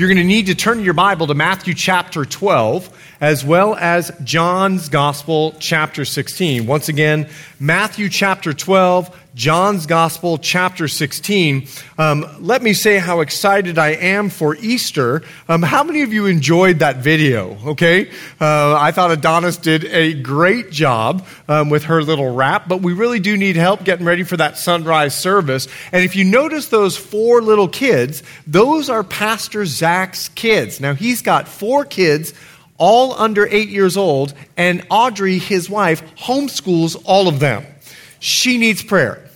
You're going to need to turn your Bible to Matthew chapter 12 as well as John's Gospel chapter 16. Once again, Matthew chapter 12, John's Gospel, chapter 16. Um, let me say how excited I am for Easter. Um, how many of you enjoyed that video? Okay. Uh, I thought Adonis did a great job um, with her little rap, but we really do need help getting ready for that sunrise service. And if you notice those four little kids, those are Pastor Zach's kids. Now, he's got four kids all under eight years old, and Audrey, his wife, homeschools all of them. She needs prayer.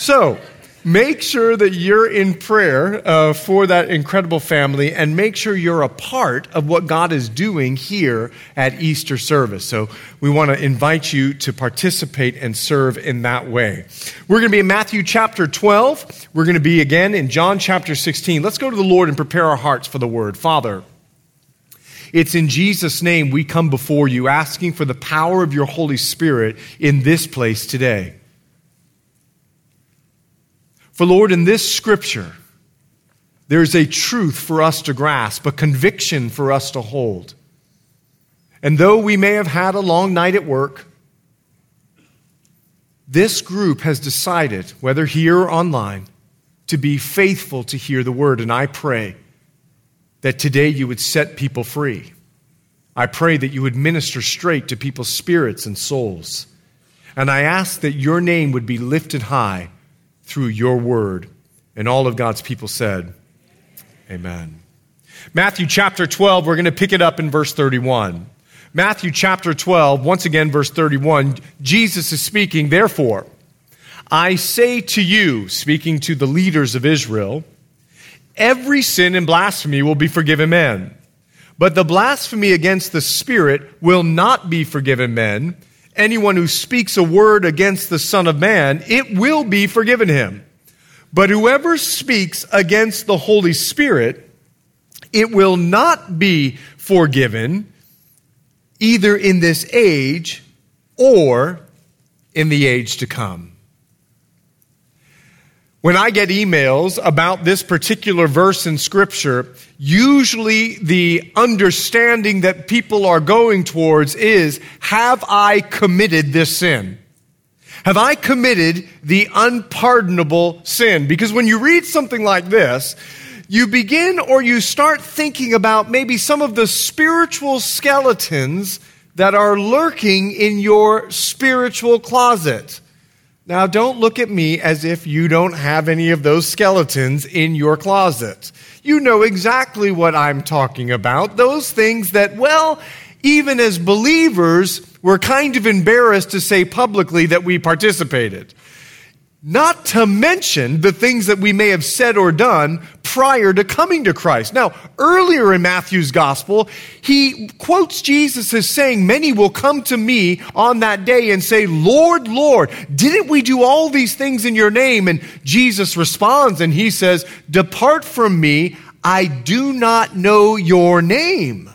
So, make sure that you're in prayer uh, for that incredible family and make sure you're a part of what God is doing here at Easter service. So, we want to invite you to participate and serve in that way. We're going to be in Matthew chapter 12. We're going to be again in John chapter 16. Let's go to the Lord and prepare our hearts for the word. Father, it's in Jesus' name we come before you asking for the power of your Holy Spirit in this place today. For Lord, in this scripture, there's a truth for us to grasp, a conviction for us to hold. And though we may have had a long night at work, this group has decided, whether here or online, to be faithful to hear the word. And I pray that today you would set people free. I pray that you would minister straight to people's spirits and souls. And I ask that your name would be lifted high through your word. And all of God's people said, Amen. Matthew chapter 12, we're going to pick it up in verse 31. Matthew chapter 12, once again, verse 31, Jesus is speaking, therefore, I say to you, speaking to the leaders of Israel, every sin and blasphemy will be forgiven men. But the blasphemy against the Spirit will not be forgiven men anyone who speaks a word against the Son of Man, it will be forgiven him. But whoever speaks against the Holy Spirit, it will not be forgiven either in this age or in the age to come. When I get emails about this particular verse in Scripture, usually the understanding that people are going towards is Have I committed this sin? Have I committed the unpardonable sin? Because when you read something like this, you begin or you start thinking about maybe some of the spiritual skeletons that are lurking in your spiritual closet. Now, don't look at me as if you don't have any of those skeletons in your closet. You know exactly what I'm talking about. Those things that, well, even as believers, we're kind of embarrassed to say publicly that we participated. Not to mention the things that we may have said or done prior to coming to Christ. Now, earlier in Matthew's gospel, he quotes Jesus as saying, Many will come to me on that day and say, Lord, Lord, didn't we do all these things in your name? And Jesus responds and he says, Depart from me, I do not know your name.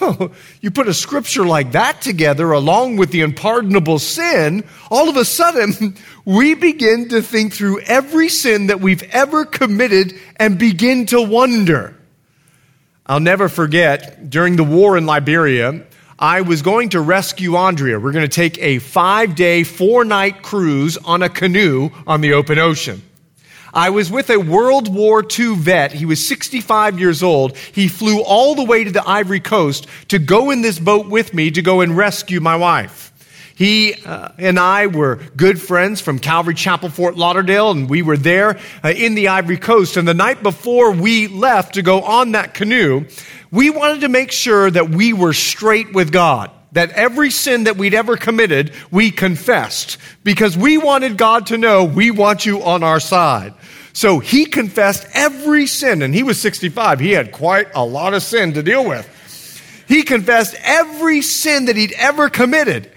you put a scripture like that together along with the unpardonable sin, all of a sudden we begin to think through every sin that we've ever committed and begin to wonder. I'll never forget during the war in Liberia, I was going to rescue Andrea. We're going to take a five day, four night cruise on a canoe on the open ocean. I was with a World War II vet. He was 65 years old. He flew all the way to the Ivory Coast to go in this boat with me to go and rescue my wife. He uh, and I were good friends from Calvary Chapel, Fort Lauderdale, and we were there uh, in the Ivory Coast. And the night before we left to go on that canoe, we wanted to make sure that we were straight with God that every sin that we'd ever committed, we confessed because we wanted God to know we want you on our side. So he confessed every sin, and he was 65. He had quite a lot of sin to deal with. He confessed every sin that he'd ever committed.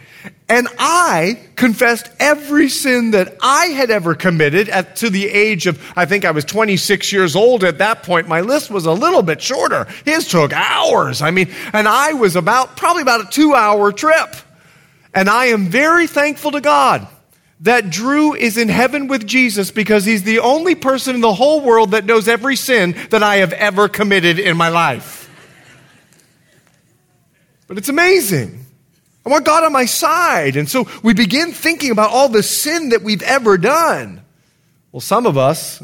And I confessed every sin that I had ever committed at, to the age of, I think I was 26 years old at that point. My list was a little bit shorter. His took hours. I mean, and I was about, probably about a two hour trip. And I am very thankful to God that Drew is in heaven with Jesus because he's the only person in the whole world that knows every sin that I have ever committed in my life. But it's amazing. I want God on my side. And so we begin thinking about all the sin that we've ever done. Well, some of us,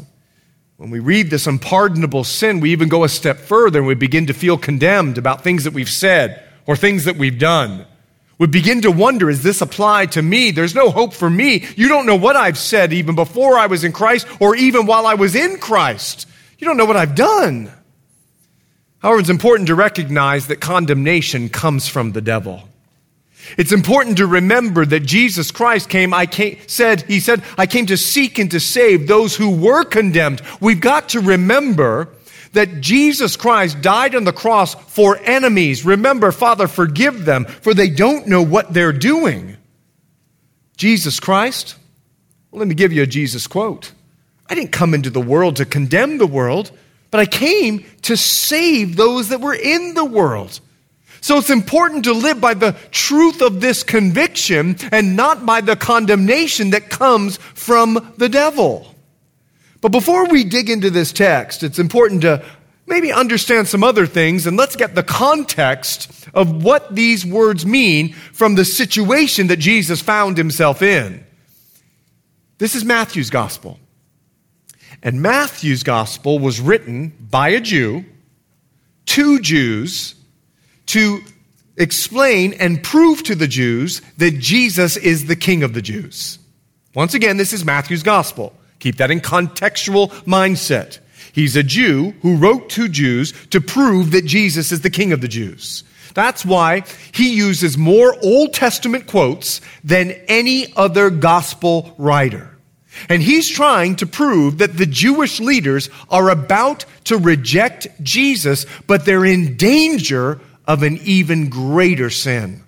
when we read this unpardonable sin, we even go a step further and we begin to feel condemned about things that we've said or things that we've done. We begin to wonder, is this applied to me? There's no hope for me. You don't know what I've said even before I was in Christ or even while I was in Christ. You don't know what I've done. However, it's important to recognize that condemnation comes from the devil. It's important to remember that Jesus Christ came, I came, said, He said, I came to seek and to save those who were condemned. We've got to remember that Jesus Christ died on the cross for enemies. Remember, Father, forgive them, for they don't know what they're doing. Jesus Christ, well, let me give you a Jesus quote. I didn't come into the world to condemn the world, but I came to save those that were in the world. So it's important to live by the truth of this conviction and not by the condemnation that comes from the devil. But before we dig into this text, it's important to maybe understand some other things and let's get the context of what these words mean from the situation that Jesus found himself in. This is Matthew's gospel. And Matthew's gospel was written by a Jew to Jews to explain and prove to the Jews that Jesus is the King of the Jews. Once again, this is Matthew's gospel. Keep that in contextual mindset. He's a Jew who wrote to Jews to prove that Jesus is the King of the Jews. That's why he uses more Old Testament quotes than any other gospel writer. And he's trying to prove that the Jewish leaders are about to reject Jesus, but they're in danger of an even greater sin.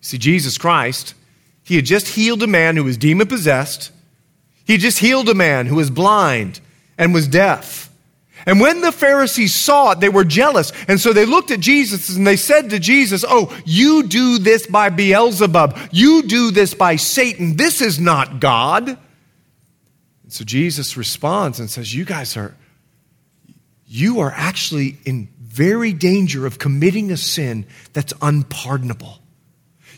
See, Jesus Christ, he had just healed a man who was demon possessed. He just healed a man who was blind and was deaf. And when the Pharisees saw it, they were jealous. And so they looked at Jesus and they said to Jesus, Oh, you do this by Beelzebub. You do this by Satan. This is not God. And so Jesus responds and says, You guys are, you are actually in very danger of committing a sin that's unpardonable.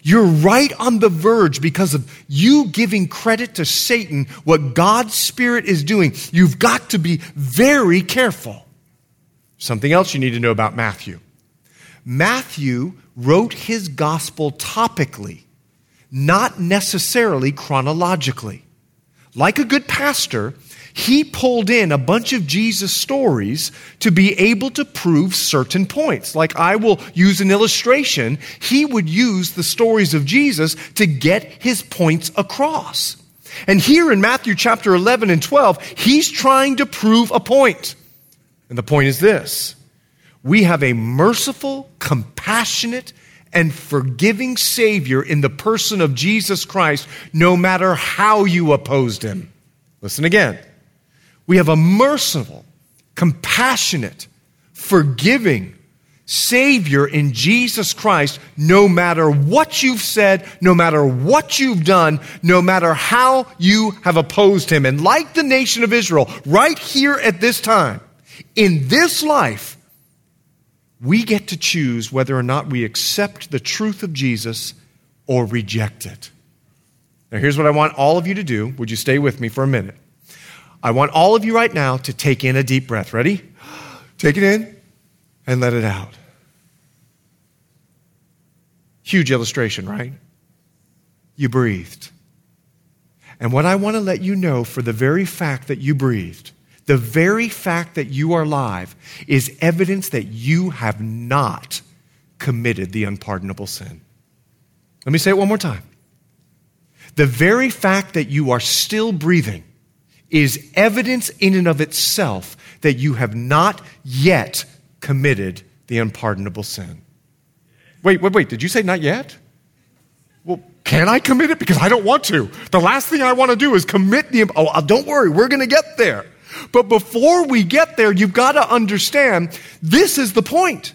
You're right on the verge because of you giving credit to Satan, what God's Spirit is doing. You've got to be very careful. Something else you need to know about Matthew. Matthew wrote his gospel topically, not necessarily chronologically. Like a good pastor, he pulled in a bunch of Jesus stories to be able to prove certain points. Like I will use an illustration, he would use the stories of Jesus to get his points across. And here in Matthew chapter 11 and 12, he's trying to prove a point. And the point is this we have a merciful, compassionate, and forgiving Savior in the person of Jesus Christ, no matter how you opposed him. Listen again. We have a merciful, compassionate, forgiving Savior in Jesus Christ, no matter what you've said, no matter what you've done, no matter how you have opposed Him. And like the nation of Israel, right here at this time, in this life, we get to choose whether or not we accept the truth of Jesus or reject it. Now, here's what I want all of you to do. Would you stay with me for a minute? I want all of you right now to take in a deep breath. Ready? Take it in and let it out. Huge illustration, right? You breathed. And what I want to let you know for the very fact that you breathed, the very fact that you are alive, is evidence that you have not committed the unpardonable sin. Let me say it one more time. The very fact that you are still breathing is evidence in and of itself that you have not yet committed the unpardonable sin. Wait, wait, wait, did you say not yet? Well, can I commit it? Because I don't want to. The last thing I want to do is commit the. Oh, uh, don't worry, we're going to get there. But before we get there, you've got to understand this is the point.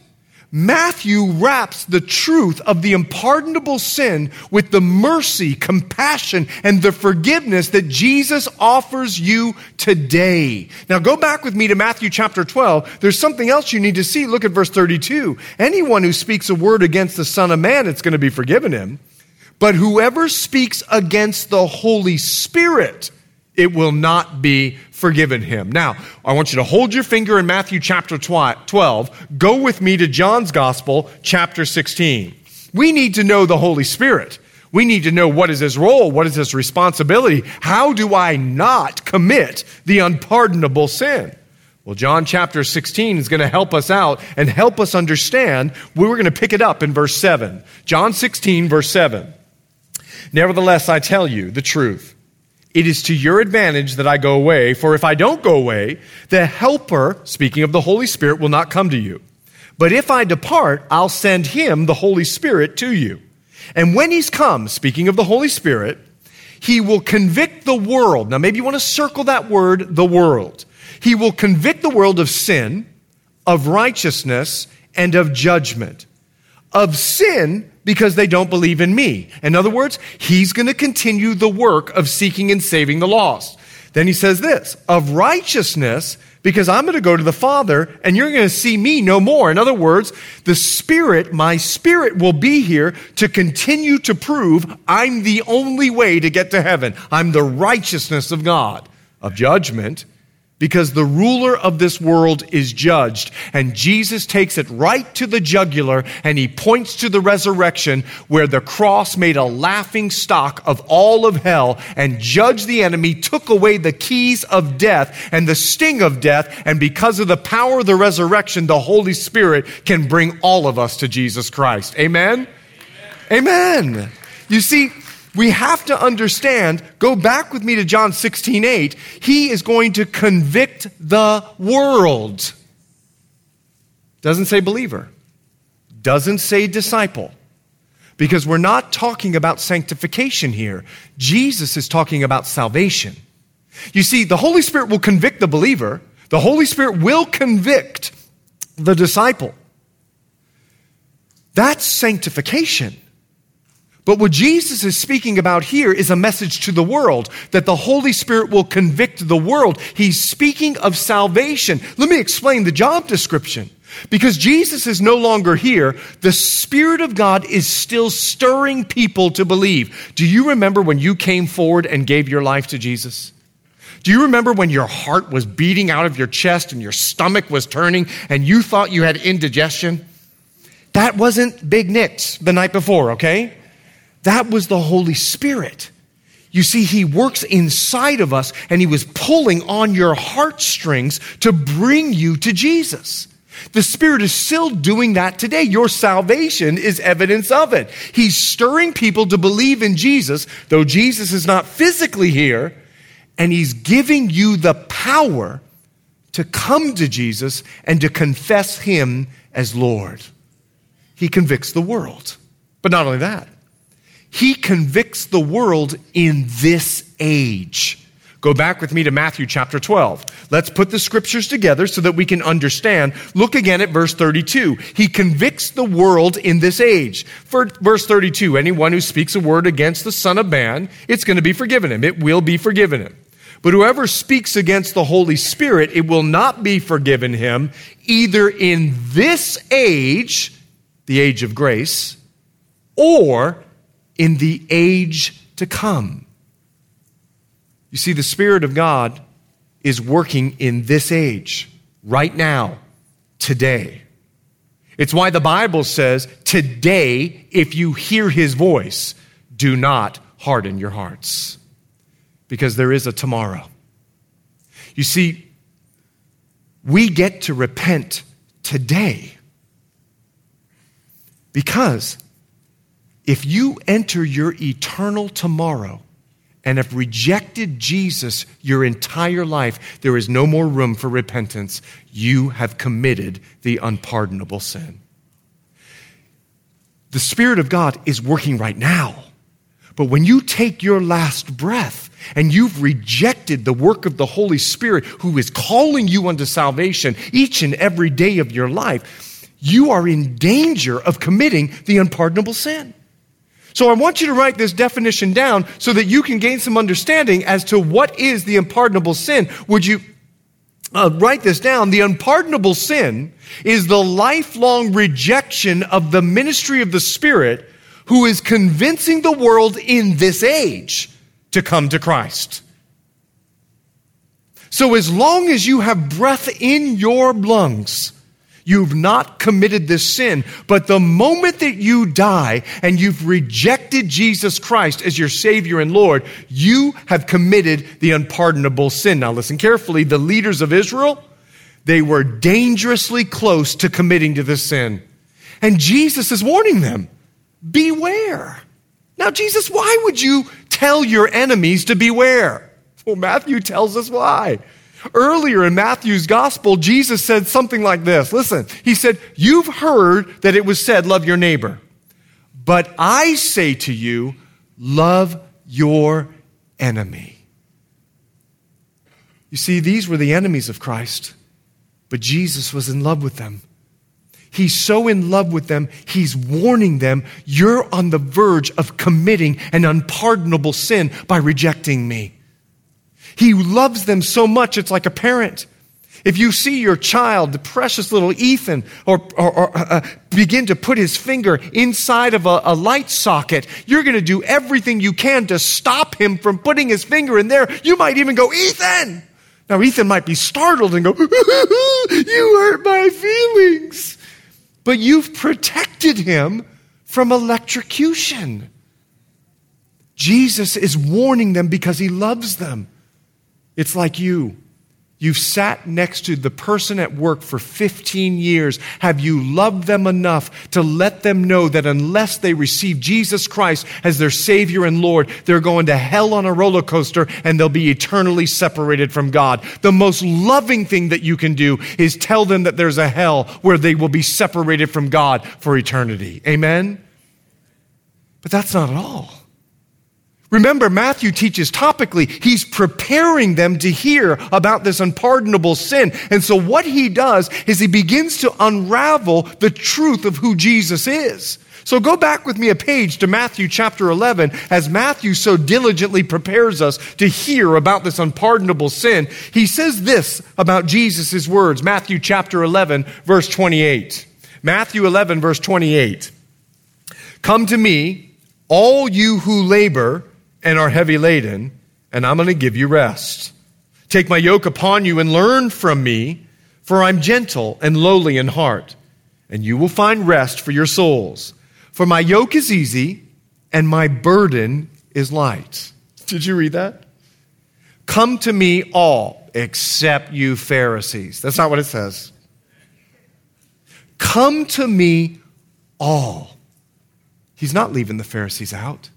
Matthew wraps the truth of the unpardonable sin with the mercy, compassion, and the forgiveness that Jesus offers you today. Now go back with me to Matthew chapter 12. There's something else you need to see. Look at verse 32. Anyone who speaks a word against the Son of Man, it's going to be forgiven him. But whoever speaks against the Holy Spirit, it will not be forgiven him. Now, I want you to hold your finger in Matthew chapter 12. Go with me to John's Gospel, chapter 16. We need to know the Holy Spirit. We need to know what is his role, what is his responsibility. How do I not commit the unpardonable sin? Well, John chapter 16 is going to help us out and help us understand. We're going to pick it up in verse 7. John 16, verse 7. Nevertheless, I tell you the truth. It is to your advantage that I go away, for if I don't go away, the Helper, speaking of the Holy Spirit, will not come to you. But if I depart, I'll send him, the Holy Spirit, to you. And when he's come, speaking of the Holy Spirit, he will convict the world. Now, maybe you want to circle that word, the world. He will convict the world of sin, of righteousness, and of judgment. Of sin, because they don't believe in me. In other words, he's going to continue the work of seeking and saving the lost. Then he says this of righteousness, because I'm going to go to the Father and you're going to see me no more. In other words, the Spirit, my Spirit will be here to continue to prove I'm the only way to get to heaven. I'm the righteousness of God, of judgment, because the ruler of this world is judged. And Jesus takes it right to the jugular and he points to the resurrection where the cross made a laughing stock of all of hell and judged the enemy, took away the keys of death and the sting of death. And because of the power of the resurrection, the Holy Spirit can bring all of us to Jesus Christ. Amen? Amen. Amen. You see, we have to understand, go back with me to John 16, 8. He is going to convict the world. Doesn't say believer, doesn't say disciple. Because we're not talking about sanctification here. Jesus is talking about salvation. You see, the Holy Spirit will convict the believer, the Holy Spirit will convict the disciple. That's sanctification. But what Jesus is speaking about here is a message to the world that the Holy Spirit will convict the world. He's speaking of salvation. Let me explain the job description. Because Jesus is no longer here, the Spirit of God is still stirring people to believe. Do you remember when you came forward and gave your life to Jesus? Do you remember when your heart was beating out of your chest and your stomach was turning and you thought you had indigestion? That wasn't Big Nick's the night before, okay? That was the Holy Spirit. You see, He works inside of us and He was pulling on your heartstrings to bring you to Jesus. The Spirit is still doing that today. Your salvation is evidence of it. He's stirring people to believe in Jesus, though Jesus is not physically here, and He's giving you the power to come to Jesus and to confess Him as Lord. He convicts the world. But not only that, he convicts the world in this age. Go back with me to Matthew chapter 12. Let's put the scriptures together so that we can understand. Look again at verse 32. He convicts the world in this age. For verse 32, anyone who speaks a word against the Son of Man, it's going to be forgiven him. It will be forgiven him. But whoever speaks against the Holy Spirit, it will not be forgiven him either in this age, the age of grace, or in the age to come. You see, the Spirit of God is working in this age, right now, today. It's why the Bible says, today, if you hear his voice, do not harden your hearts. Because there is a tomorrow. You see, we get to repent today because if you enter your eternal tomorrow and have rejected Jesus your entire life, there is no more room for repentance. You have committed the unpardonable sin. The Spirit of God is working right now. But when you take your last breath and you've rejected the work of the Holy Spirit who is calling you unto salvation each and every day of your life, you are in danger of committing the unpardonable sin. So I want you to write this definition down so that you can gain some understanding as to what is the unpardonable sin. Would you uh, write this down? The unpardonable sin is the lifelong rejection of the ministry of the Spirit who is convincing the world in this age to come to Christ. So as long as you have breath in your lungs, You've not committed this sin. But the moment that you die and you've rejected Jesus Christ as your Savior and Lord, you have committed the unpardonable sin. Now listen carefully. The leaders of Israel, they were dangerously close to committing to this sin. And Jesus is warning them, beware. Now, Jesus, why would you tell your enemies to beware? Well, Matthew tells us why. Earlier in Matthew's gospel, Jesus said something like this. Listen, he said, You've heard that it was said, love your neighbor. But I say to you, love your enemy. You see, these were the enemies of Christ, but Jesus was in love with them. He's so in love with them, he's warning them, you're on the verge of committing an unpardonable sin by rejecting me. He loves them so much, it's like a parent. If you see your child, the precious little Ethan, or, or, or uh, uh begin to put his finger inside of a, a light socket, you're going to do everything you can to stop him from putting his finger in there. You might even go, Ethan! Now, Ethan might be startled and go, You hurt my feelings. But you've protected him from electrocution. Jesus is warning them because he loves them. It's like you. You've sat next to the person at work for 15 years. Have you loved them enough to let them know that unless they receive Jesus Christ as their Savior and Lord, they're going to hell on a roller coaster and they'll be eternally separated from God? The most loving thing that you can do is tell them that there's a hell where they will be separated from God for eternity. Amen? But that's not at all. Remember, Matthew teaches topically. He's preparing them to hear about this unpardonable sin. And so what he does is he begins to unravel the truth of who Jesus is. So go back with me a page to Matthew chapter 11 as Matthew so diligently prepares us to hear about this unpardonable sin. He says this about Jesus' words, Matthew chapter 11 verse 28. Matthew 11 verse 28. Come to me, all you who labor and are heavy laden, and I'm going to give you rest. Take my yoke upon you and learn from me, for I'm gentle and lowly in heart, and you will find rest for your souls. For my yoke is easy and my burden is light. Did you read that? Come to me all, except you Pharisees. That's not what it says. Come to me all. He's not leaving the Pharisees out.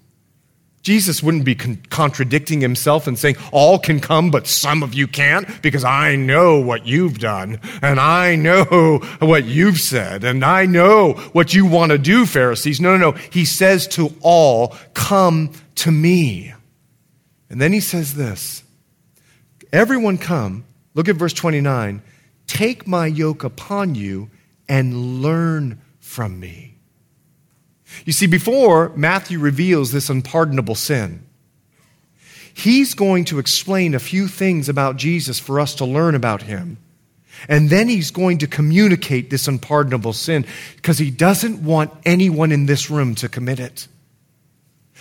Jesus wouldn't be con- contradicting himself and saying, All can come, but some of you can't, because I know what you've done, and I know what you've said, and I know what you want to do, Pharisees. No, no, no. He says to all, Come to me. And then he says this Everyone come, look at verse 29, take my yoke upon you and learn from me. You see, before Matthew reveals this unpardonable sin, he's going to explain a few things about Jesus for us to learn about him. And then he's going to communicate this unpardonable sin because he doesn't want anyone in this room to commit it.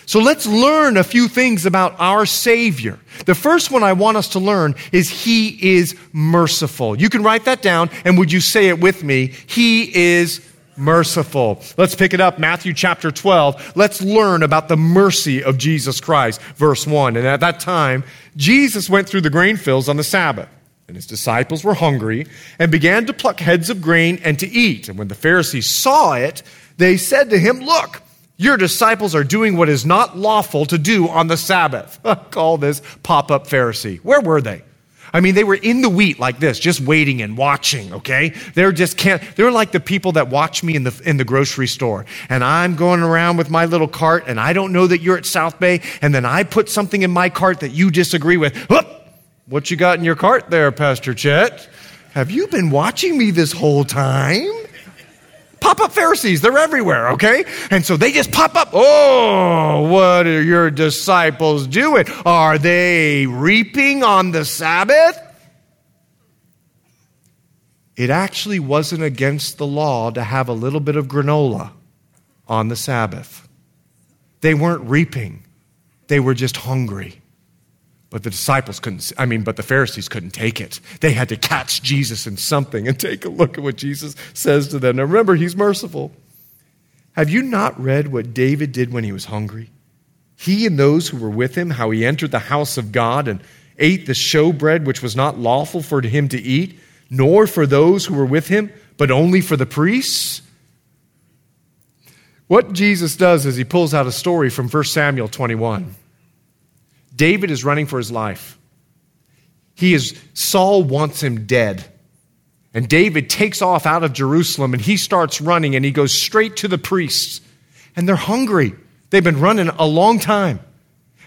So let's learn a few things about our Savior. The first one I want us to learn is He is merciful. You can write that down, and would you say it with me? He is merciful. Let's pick it up, Matthew chapter 12. Let's learn about the mercy of Jesus Christ, verse 1. And at that time, Jesus went through the grain fields on the Sabbath. And his disciples were hungry and began to pluck heads of grain and to eat. And when the Pharisees saw it, they said to him, Look, Your disciples are doing what is not lawful to do on the Sabbath. Call this pop up Pharisee. Where were they? I mean, they were in the wheat like this, just waiting and watching, okay? They're just can't, they're like the people that watch me in the, in the grocery store. And I'm going around with my little cart, and I don't know that you're at South Bay, and then I put something in my cart that you disagree with. What you got in your cart there, Pastor Chet? Have you been watching me this whole time? Pop up Pharisees, they're everywhere, okay? And so they just pop up. Oh, what are your disciples doing? Are they reaping on the Sabbath? It actually wasn't against the law to have a little bit of granola on the Sabbath. They weren't reaping, they were just hungry. But the disciples couldn't, I mean, but the Pharisees couldn't take it. They had to catch Jesus in something and take a look at what Jesus says to them. Now remember, he's merciful. Have you not read what David did when he was hungry? He and those who were with him, how he entered the house of God and ate the showbread which was not lawful for him to eat, nor for those who were with him, but only for the priests? What Jesus does is he pulls out a story from 1 Samuel 21. David is running for his life. He is, Saul wants him dead. And David takes off out of Jerusalem and he starts running and he goes straight to the priests. And they're hungry. They've been running a long time.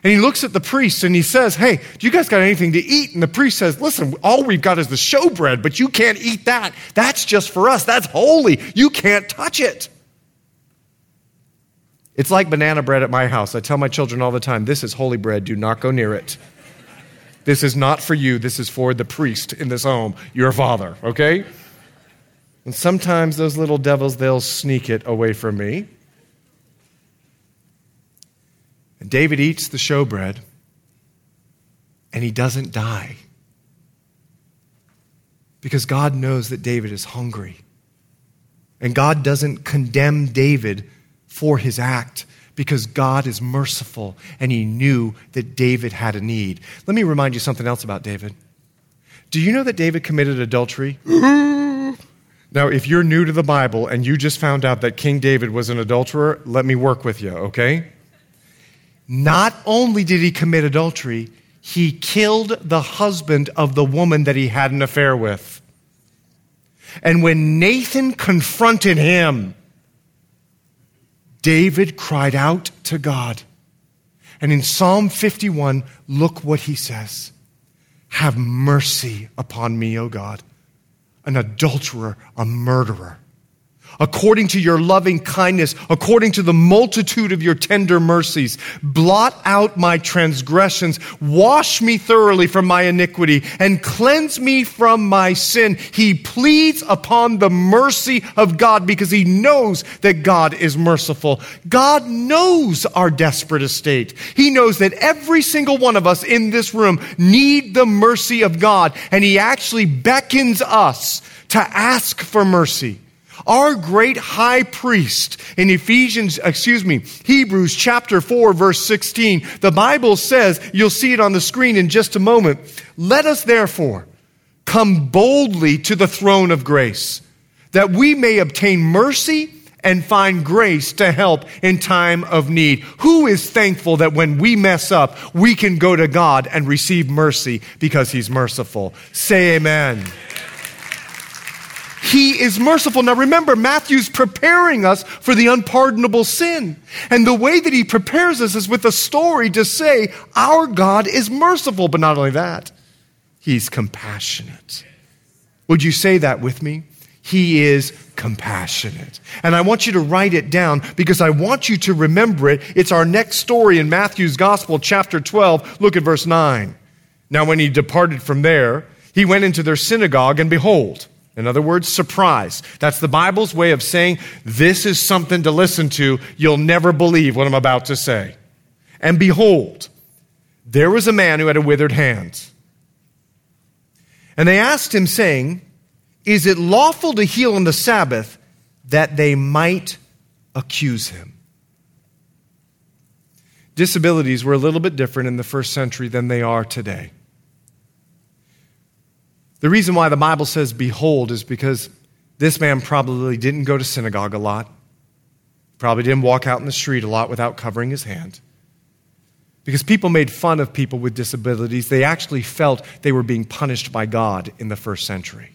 And he looks at the priests and he says, Hey, do you guys got anything to eat? And the priest says, Listen, all we've got is the showbread, but you can't eat that. That's just for us. That's holy. You can't touch it. It's like banana bread at my house. I tell my children all the time this is holy bread. Do not go near it. This is not for you. This is for the priest in this home, your father, okay? And sometimes those little devils, they'll sneak it away from me. And David eats the showbread, and he doesn't die. Because God knows that David is hungry. And God doesn't condemn David for his act because God is merciful and he knew that David had a need. Let me remind you something else about David. Do you know that David committed adultery? now, if you're new to the Bible and you just found out that King David was an adulterer, let me work with you, okay? Not only did he commit adultery, he killed the husband of the woman that he had an affair with. And when Nathan confronted him, David cried out to God. And in Psalm 51, look what he says Have mercy upon me, O God, an adulterer, a murderer according to your loving kindness, according to the multitude of your tender mercies. Blot out my transgressions, wash me thoroughly from my iniquity, and cleanse me from my sin. He pleads upon the mercy of God because he knows that God is merciful. God knows our desperate estate. He knows that every single one of us in this room need the mercy of God, and he actually beckons us to ask for mercy. Our great high priest in Ephesians, excuse me, Hebrews chapter 4, verse 16, the Bible says, you'll see it on the screen in just a moment, let us therefore come boldly to the throne of grace, that we may obtain mercy and find grace to help in time of need. Who is thankful that when we mess up, we can go to God and receive mercy because He's merciful? Say amen. He is merciful. Now remember, Matthew's preparing us for the unpardonable sin. And the way that he prepares us is with a story to say, our God is merciful. But not only that, he's compassionate. Would you say that with me? He is compassionate. And I want you to write it down because I want you to remember it. It's our next story in Matthew's Gospel, chapter 12. Look at verse 9. Now, when he departed from there, he went into their synagogue, and behold, in other words, surprise. That's the Bible's way of saying, this is something to listen to. You'll never believe what I'm about to say. And behold, there was a man who had a withered hand. And they asked him, saying, Is it lawful to heal on the Sabbath that they might accuse him? Disabilities were a little bit different in the first century than they are today. The reason why the Bible says behold is because this man probably didn't go to synagogue a lot, probably didn't walk out in the street a lot without covering his hand. Because people made fun of people with disabilities, they actually felt they were being punished by God in the first century.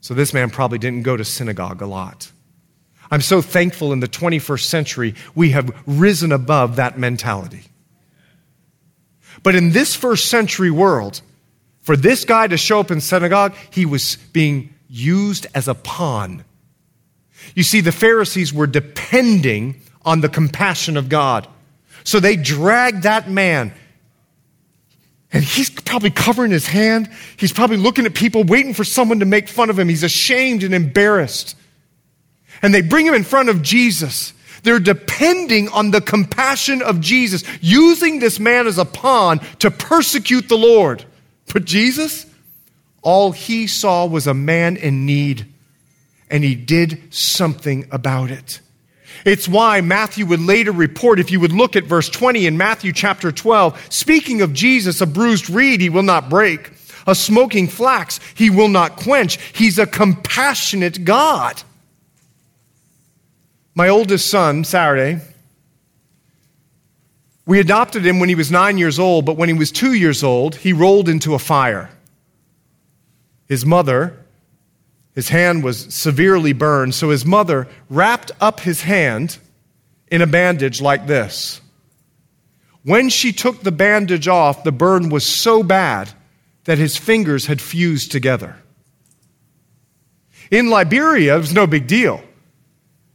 So this man probably didn't go to synagogue a lot. I'm so thankful in the 21st century we have risen above that mentality. But in this first century world, for this guy to show up in synagogue, he was being used as a pawn. You see, the Pharisees were depending on the compassion of God. So they dragged that man. And he's probably covering his hand. He's probably looking at people, waiting for someone to make fun of him. He's ashamed and embarrassed. And they bring him in front of Jesus. They're depending on the compassion of Jesus, using this man as a pawn to persecute the Lord. But Jesus, all he saw was a man in need, and he did something about it. It's why Matthew would later report, if you would look at verse 20 in Matthew chapter 12, speaking of Jesus, a bruised reed he will not break, a smoking flax he will not quench. He's a compassionate God. My oldest son, Saturday, we adopted him when he was nine years old, but when he was two years old, he rolled into a fire. His mother, his hand was severely burned, so his mother wrapped up his hand in a bandage like this. When she took the bandage off, the burn was so bad that his fingers had fused together. In Liberia, it was no big deal.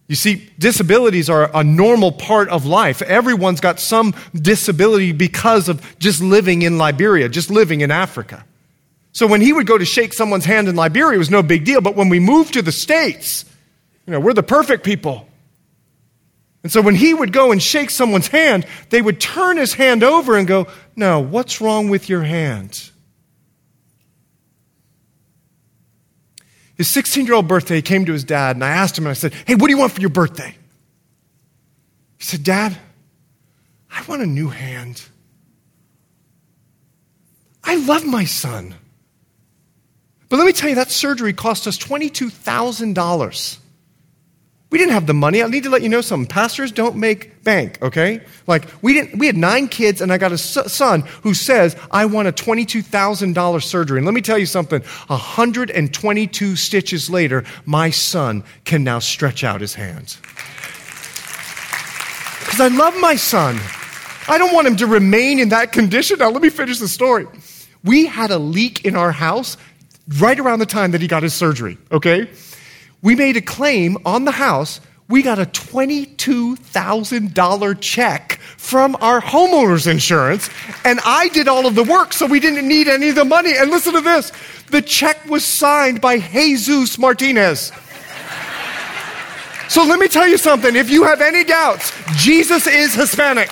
You see, disabilities are a normal part of life. Everyone's got some disability because of just living in Liberia, just living in Africa. So when he would go to shake someone's hand in Liberia, it was no big deal. But when we moved to the States, you know, we're the perfect people. And so when he would go and shake someone's hand, they would turn his hand over and go, No, what's wrong with your hand? His 16 year old birthday, he came to his dad, and I asked him, and I said, Hey, what do you want for your birthday? He said, Dad, I want a new hand. I love my son. But let me tell you, that surgery cost us $22,000. We didn't have the money. I need to let you know something. Pastors don't make bank, okay? Like, we, didn't, we had nine kids, and I got a son who says, I want a $22,000 surgery. And let me tell you something 122 stitches later, my son can now stretch out his hands. Because I love my son. I don't want him to remain in that condition. Now, let me finish the story. We had a leak in our house right around the time that he got his surgery, okay? We made a claim on the house. We got a $22,000 check from our homeowner's insurance, and I did all of the work, so we didn't need any of the money. And listen to this the check was signed by Jesus Martinez. So let me tell you something. If you have any doubts, Jesus is Hispanic.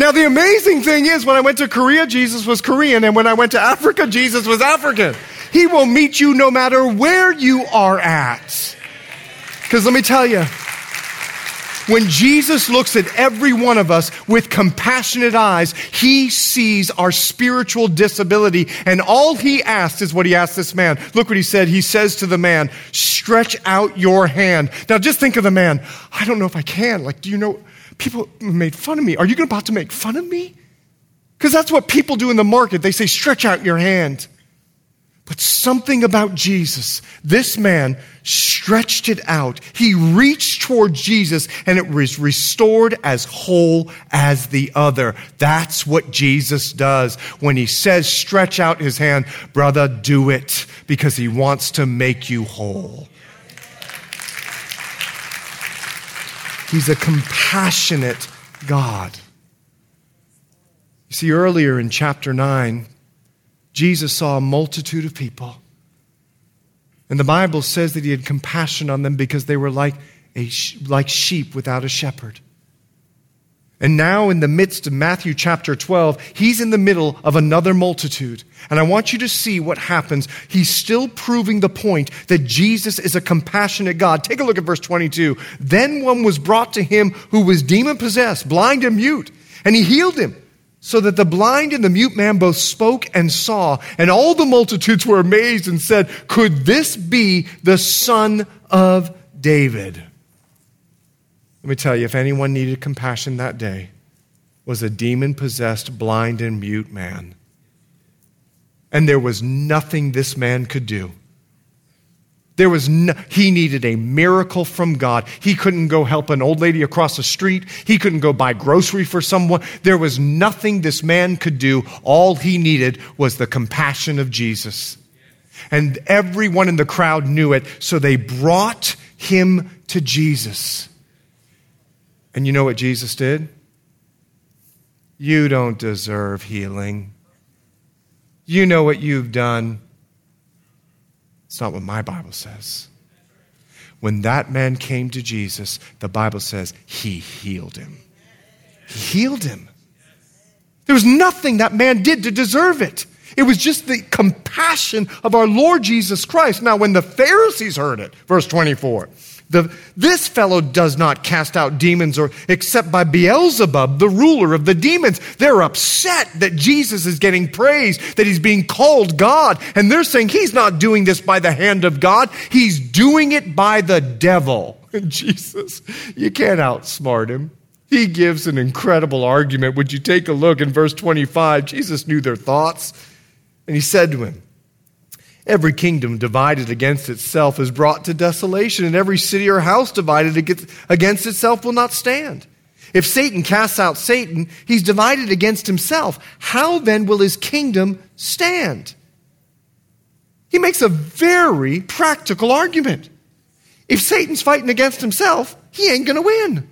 Now, the amazing thing is, when I went to Korea, Jesus was Korean, and when I went to Africa, Jesus was African. He will meet you no matter where you are at. Because let me tell you, when Jesus looks at every one of us with compassionate eyes, he sees our spiritual disability. And all he asks is what he asked this man. Look what he said. He says to the man, stretch out your hand. Now just think of the man. I don't know if I can. Like, do you know? People made fun of me. Are you about to make fun of me? Because that's what people do in the market. They say, stretch out your hand. But something about Jesus, this man stretched it out. He reached toward Jesus and it was restored as whole as the other. That's what Jesus does. When he says, stretch out his hand, brother, do it because he wants to make you whole. He's a compassionate God. You see, earlier in chapter 9, Jesus saw a multitude of people. And the Bible says that he had compassion on them because they were like, a, like sheep without a shepherd. And now, in the midst of Matthew chapter 12, he's in the middle of another multitude. And I want you to see what happens. He's still proving the point that Jesus is a compassionate God. Take a look at verse 22. Then one was brought to him who was demon possessed, blind and mute, and he healed him. so that the blind and the mute man both spoke and saw. And all the multitudes were amazed and said, Could this be the son of David? Let me tell you, if anyone needed compassion that day, was a demon possessed, blind, and mute man. And there was nothing this man could do there was no, he needed a miracle from God. He couldn't go help an old lady across the street. He couldn't go buy grocery for someone. There was nothing this man could do. All he needed was the compassion of Jesus. And everyone in the crowd knew it, so they brought him to Jesus. And you know what Jesus did? You don't deserve healing. You know what you've done. It's not what my Bible says. When that man came to Jesus, the Bible says he healed him. He healed him. There was nothing that man did to deserve it. It was just the compassion of our Lord Jesus Christ. Now, when the Pharisees heard it, verse 24, the, this fellow does not cast out demons or except by Beelzebub, the ruler of the demons. They're upset that Jesus is getting praise, that he's being called God. And they're saying he's not doing this by the hand of God. He's doing it by the devil. Jesus, you can't outsmart him. He gives an incredible argument. Would you take a look in verse 25? Jesus knew their thoughts. And he said to him, Every kingdom divided against itself is brought to desolation, and every city or house divided against itself will not stand. If Satan casts out Satan, he's divided against himself. How then will his kingdom stand? He makes a very practical argument. If Satan's fighting against himself, he ain't going to win.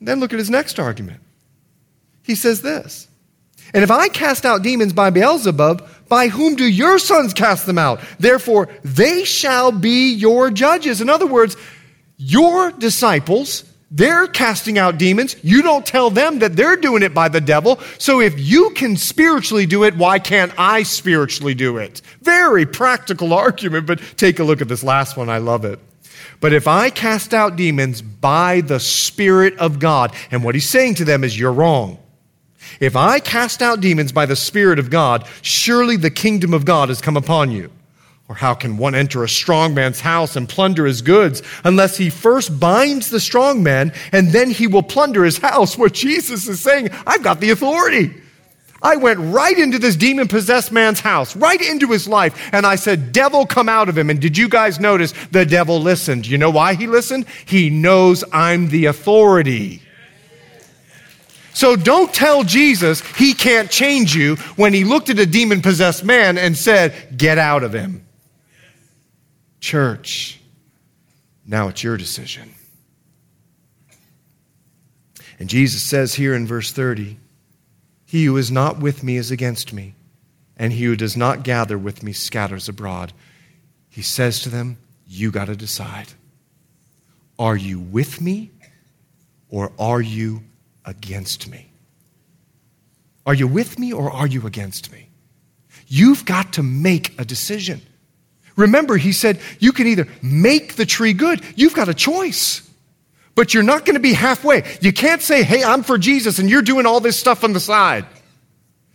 Then look at his next argument. He says this And if I cast out demons by Beelzebub, by whom do your sons cast them out? Therefore, they shall be your judges. In other words, your disciples, they're casting out demons. You don't tell them that they're doing it by the devil. So if you can spiritually do it, why can't I spiritually do it? Very practical argument, but take a look at this last one. I love it. But if I cast out demons by the Spirit of God, and what he's saying to them is, you're wrong. If I cast out demons by the Spirit of God, surely the kingdom of God has come upon you. Or how can one enter a strong man's house and plunder his goods unless he first binds the strong man and then he will plunder his house? Where Jesus is saying, I've got the authority. I went right into this demon possessed man's house, right into his life, and I said, Devil, come out of him. And did you guys notice the devil listened? You know why he listened? He knows I'm the authority. So don't tell Jesus he can't change you when he looked at a demon possessed man and said, Get out of him. Church, now it's your decision. And Jesus says here in verse 30 He who is not with me is against me, and he who does not gather with me scatters abroad. He says to them, You got to decide. Are you with me or are you against me? Are you with me or are you against me? You've got to make a decision. Remember, he said you can either make the tree good, you've got a choice. But you're not going to be halfway. You can't say, hey, I'm for Jesus, and you're doing all this stuff on the side.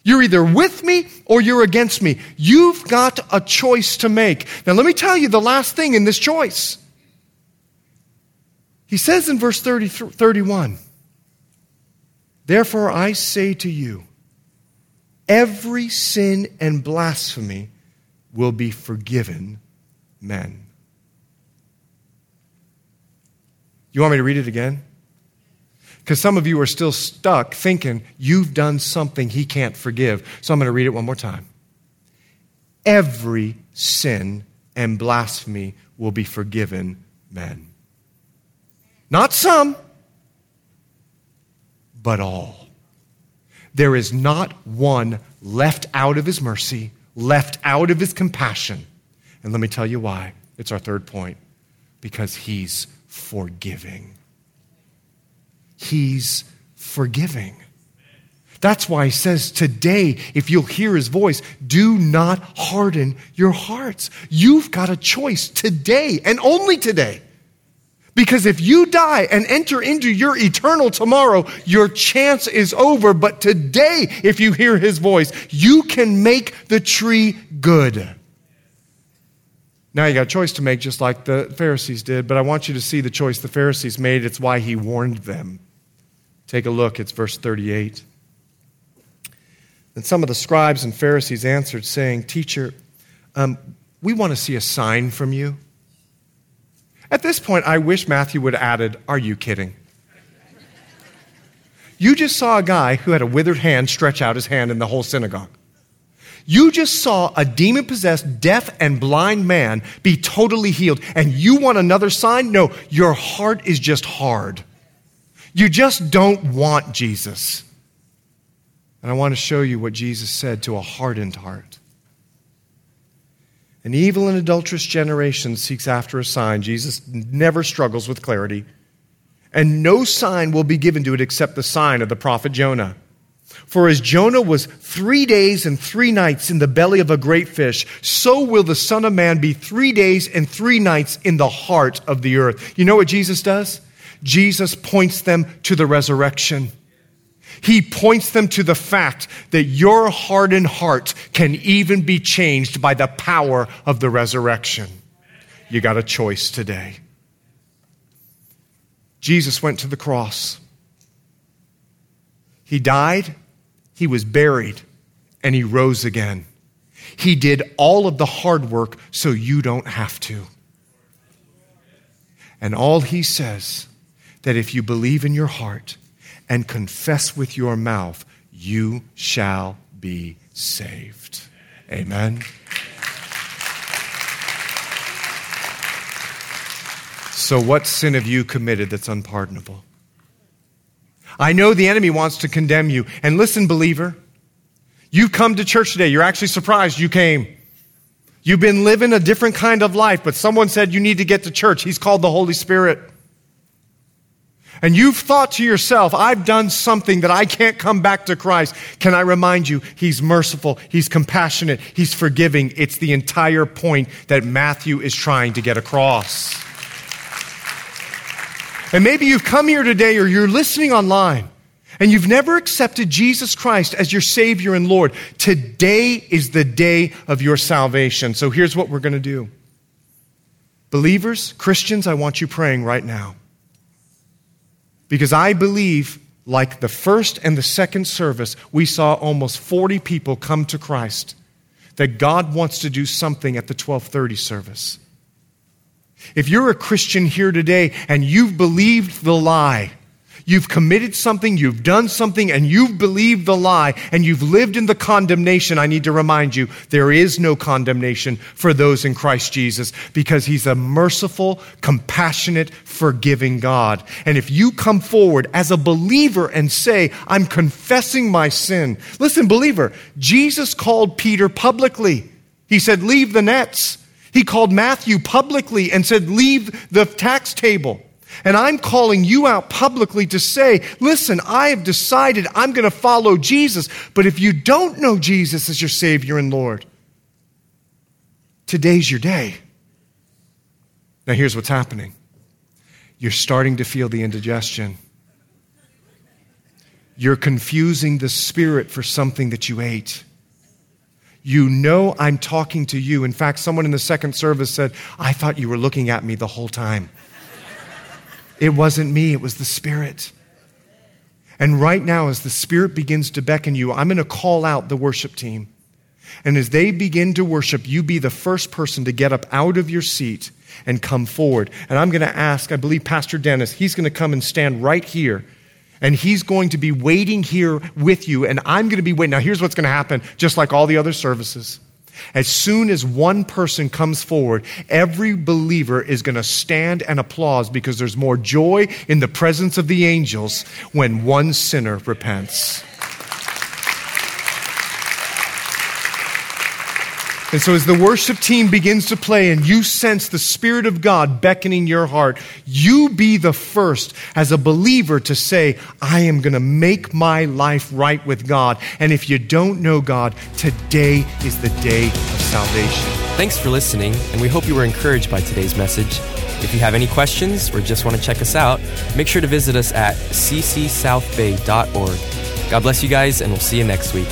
You're either with me or you're against me. You've got a choice to make. Now, let me tell you the last thing in this choice. He says in verse 30, 31 Therefore, I say to you, every sin and blasphemy will be forgiven men. You want me to read it again? Because some of you are still stuck thinking you've done something he can't forgive. So I'm going to read it one more time. Every sin and blasphemy will be forgiven men. Not some, but all. There is not one left out of his mercy, left out of his compassion. And let me tell you why. It's our third point because he's forgiving. He's forgiving. That's why he says today, if you'll hear his voice, do not harden your hearts. You've got a choice today and only today Because if you die and enter into your eternal tomorrow, your chance is over. But today, if you hear his voice, you can make the tree good. Now you got a choice to make, just like the Pharisees did, but I want you to see the choice the Pharisees made. It's why he warned them. Take a look, it's verse 38. And some of the scribes and Pharisees answered, saying, Teacher, um, we want to see a sign from you. At this point, I wish Matthew would have added, Are you kidding? You just saw a guy who had a withered hand stretch out his hand in the whole synagogue. You just saw a demon possessed, deaf, and blind man be totally healed, and you want another sign? No, your heart is just hard. You just don't want Jesus. And I want to show you what Jesus said to a hardened heart. An evil and adulterous generation seeks after a sign. Jesus never struggles with clarity. And no sign will be given to it except the sign of the prophet Jonah. For as Jonah was three days and three nights in the belly of a great fish, so will the Son of Man be three days and three nights in the heart of the earth. You know what Jesus does? Jesus points them to the resurrection. He points them to the fact that your hardened heart can even be changed by the power of the resurrection. You got a choice today. Jesus went to the cross. He died, he was buried, and he rose again. He did all of the hard work so you don't have to. And all he says that if you believe in your heart, and confess with your mouth, you shall be saved. Amen. So, what sin have you committed that's unpardonable? I know the enemy wants to condemn you. And listen, believer, you've come to church today. You're actually surprised you came. You've been living a different kind of life, but someone said you need to get to church. He's called the Holy Spirit and you've thought to yourself, I've done something that I can't come back to Christ, can I remind you, He's merciful, He's compassionate, He's forgiving. It's the entire point that Matthew is trying to get across. And maybe you've come here today or you're listening online and you've never accepted Jesus Christ as your Savior and Lord. Today is the day of your salvation. So here's what we're going to do. Believers, Christians, I want you praying right now. Because I believe, like the first and the second service, we saw almost 40 people come to Christ, that God wants to do something at the 1230 service. If you're a Christian here today and you've believed the lie, You've committed something, you've done something, and you've believed the lie, and you've lived in the condemnation. I need to remind you there is no condemnation for those in Christ Jesus because He's a merciful, compassionate, forgiving God. And if you come forward as a believer and say, I'm confessing my sin, listen, believer, Jesus called Peter publicly. He said, Leave the nets. He called Matthew publicly and said, Leave the tax table. And I'm calling you out publicly to say, listen, I have decided I'm going to follow Jesus. But if you don't know Jesus as your Savior and Lord, today's your day. Now, here's what's happening you're starting to feel the indigestion. You're confusing the Spirit for something that you ate. You know I'm talking to you. In fact, someone in the second service said, I thought you were looking at me the whole time. It wasn't me, it was the Spirit. And right now, as the Spirit begins to beckon you, I'm going to call out the worship team. And as they begin to worship, you be the first person to get up out of your seat and come forward. And I'm going to ask, I believe Pastor Dennis, he's going to come and stand right here. And he's going to be waiting here with you. And I'm going to be waiting. Now, here's what's going to happen, just like all the other services. As soon as one person comes forward, every believer is going to stand and applause because there's more joy in the presence of the angels when one sinner repents. And so, as the worship team begins to play and you sense the Spirit of God beckoning your heart, you be the first as a believer to say, I am going to make my life right with God. And if you don't know God, today is the day of salvation. Thanks for listening, and we hope you were encouraged by today's message. If you have any questions or just want to check us out, make sure to visit us at ccsouthbay.org. God bless you guys, and we'll see you next week.